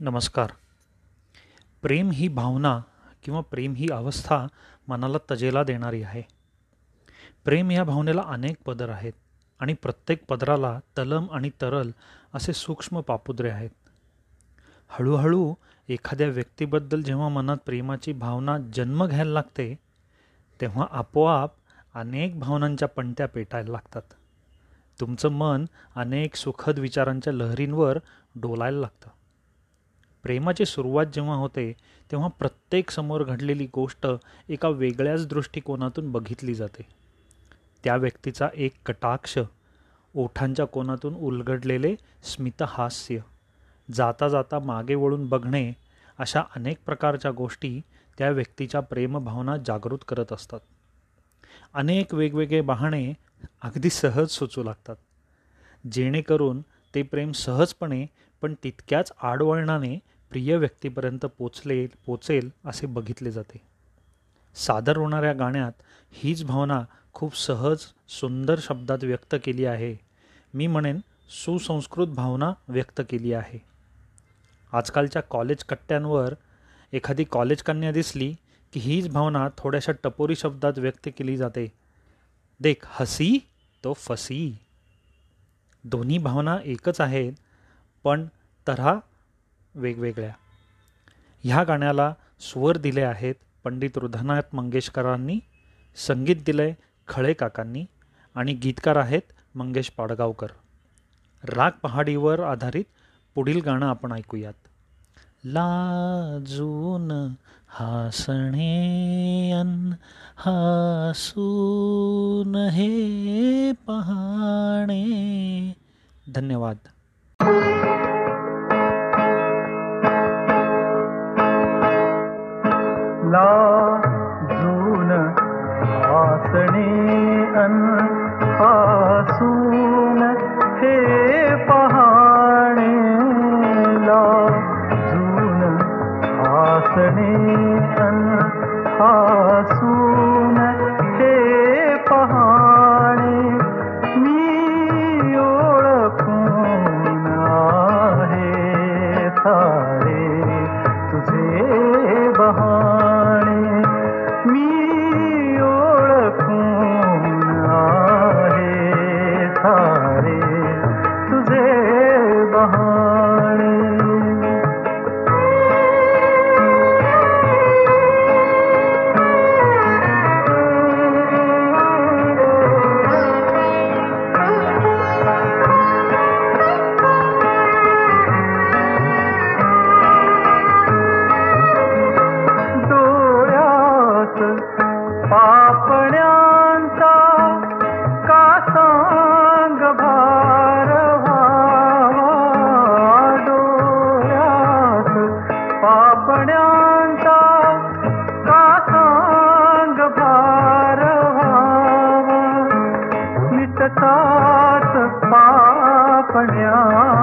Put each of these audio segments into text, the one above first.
नमस्कार. प्रेम ही भावना किंवा प्रेम ही अवस्था मनाला तजेला देणारी आहे. प्रेम या भावनेला अनेक पदर आहेत आणि प्रत्येक पदराला तलम आणि तरल असे सूक्ष्म पापुद्रे आहेत. हळूहळू एखाद्या व्यक्तीबद्दल जेव्हा मनात प्रेमाची भावना जन्म घ्यायला लागते तेव्हा आपोआप अनेक भावनांच्या पणत्या पेटायला लागतात. तुमचं मन अनेक सुखद विचारांच्या लहरींवर डोलायला लागतं. प्रेमाची सुरुवात जेव्हा होते तेव्हा प्रत्येक समोर घडलेली गोष्ट एका वेगळ्याच दृष्टिकोनातून बघितली जाते. त्या व्यक्तीचा एक कटाक्ष ओठांच्या कोनातून उलगडलेले स्मितहास्य जाता जाता मागे वळून बघणे अशा अनेक प्रकारच्या गोष्टी त्या व्यक्तीच्या प्रेमभावना जागृत करत असतात. अनेक वेगवेगळे बहाणे अगदी सहज सुचू लागतात. जेणेकरून ते प्रेम सहजपणे पण तितक्याच आडवळणाने प्रिय व्यक्तीपर्यंत पोचले पोचेल असे बघितले जाते. सादर होणाऱ्या गाण्यात हीच भावना खूप सहज सुंदर शब्दात व्यक्त केली आहे. मी म्हणेन सुसंस्कृत भावना व्यक्त केली आहे. आजकालच्या कॉलेज कट्ट्यांवर एखादी कॉलेज कन्या दिसली की हीच भावना थोड्याशा टपोरी शब्दात व्यक्त केली जाते. देख हसी तो फसी. दोन्ही भावना एकच आहेत पण तऱ्हा वेगवेगळ्या. ह्या गाण्याला स्वर दिले आहेत पंडित रुधनाथ मंगेशकरांनी संगीत दिलंय खळे काकांनी आणि गीतकार आहेत मंगेश पाडगावकर. राग पहाडीवर आधारित पुढील गाणं आपण ऐकूयात. लाजून हासणे अन हासून हे पहाणे. धन्यवाद. ला जून आसणी अन आसून हे पहाणे ला जून आसणी अन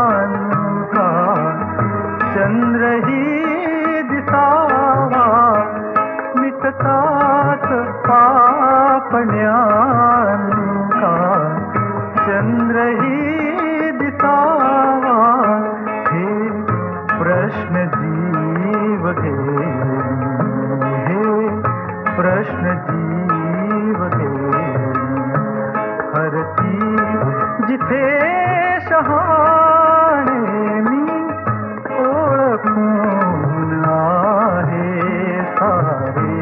पापण्यांचा चंद्रही दिसावा मिटतात पापण्यांका चंद्रही दिसावा हे प्रश्न जीव घे हे प्रश्न जीव शहाणे मी ओळखून आहे सारे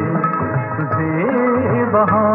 तुझे बहा